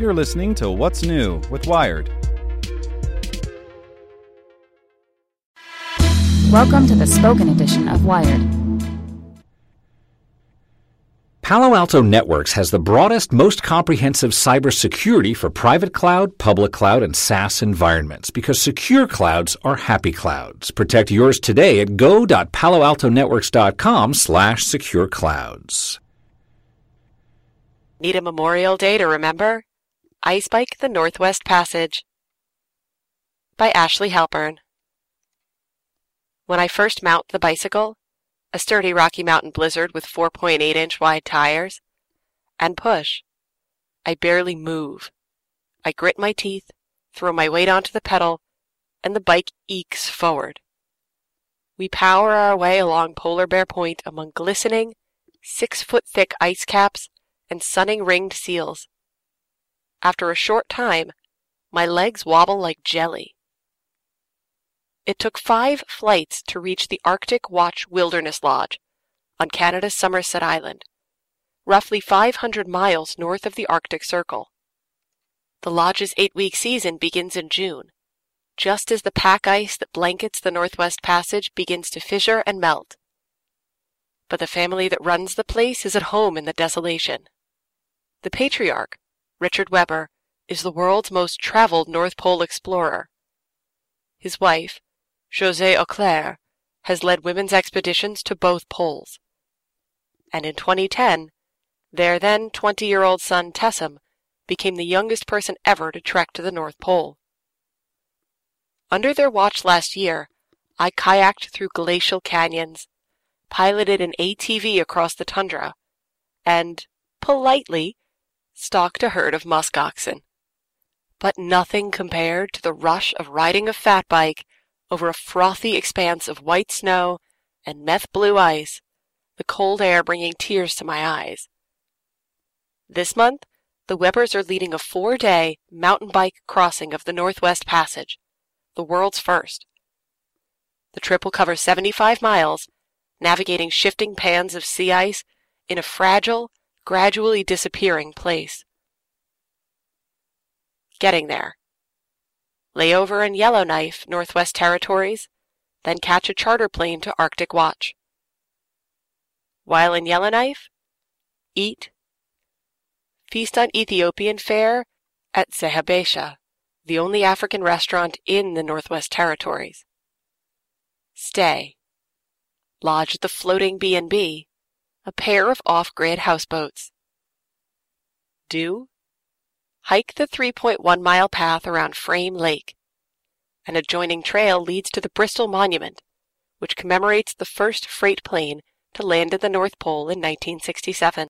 You're listening to What's New with Wired. Welcome to the spoken edition of Wired. Palo Alto Networks has the broadest, most comprehensive cybersecurity for private cloud, public cloud, and SaaS environments because secure clouds are happy clouds. Protect yours today at go.paloaltonetworks.com slash secure clouds. Need a Memorial Day to remember? Ice Bike the Northwest Passage by Ashley Halpern. When I first mount the bicycle, a sturdy Rocky Mountain Blizzard with 4.8 inch wide tires, and push. I barely move. I grit my teeth, throw my weight onto the pedal, and the bike ekes forward. We power our way along Polar Bear Point among glistening, six foot thick ice caps and sunning ringed seals. After a short time, my legs wobble like jelly. It took five flights to reach the Arctic Watch Wilderness Lodge on Canada's Somerset Island, roughly 500 miles north of the Arctic Circle. The lodge's eight-week season begins in June, just as the pack ice that blankets the Northwest Passage begins to fissure and melt. But the family that runs the place is at home in the desolation. The patriarch, Richard Weber, is the world's most traveled North Pole explorer. His wife, Josée Auclair, has led women's expeditions to both poles. And in 2010, their then 20 year old son Tessum became the youngest person ever to trek to the North Pole. Under their watch last year, I kayaked through glacial canyons, piloted an ATV across the tundra, and, politely, stalked a herd of musk oxen. But nothing compared to the rush of riding a fat bike over a frothy expanse of white snow and meth blue ice, the cold air bringing tears to my eyes. This month, the Webers are leading a four day mountain bike crossing of the Northwest Passage, the world's first. The trip will cover 75 miles, navigating shifting pans of sea ice in a fragile, gradually disappearing place. Getting there. Layover in Yellowknife, Northwest Territories, then catch a charter plane to Arctic Watch. While in Yellowknife, eat. Feast on Ethiopian fare at Zehabesha, the only African restaurant in the Northwest Territories. Stay. Lodge at the floating B&B, a pair of off-grid houseboats. Do. Hike the 3.1 mile path around Frame Lake. An adjoining trail leads to the Bristol Monument, which commemorates the first freight plane to land at the North Pole in 1967.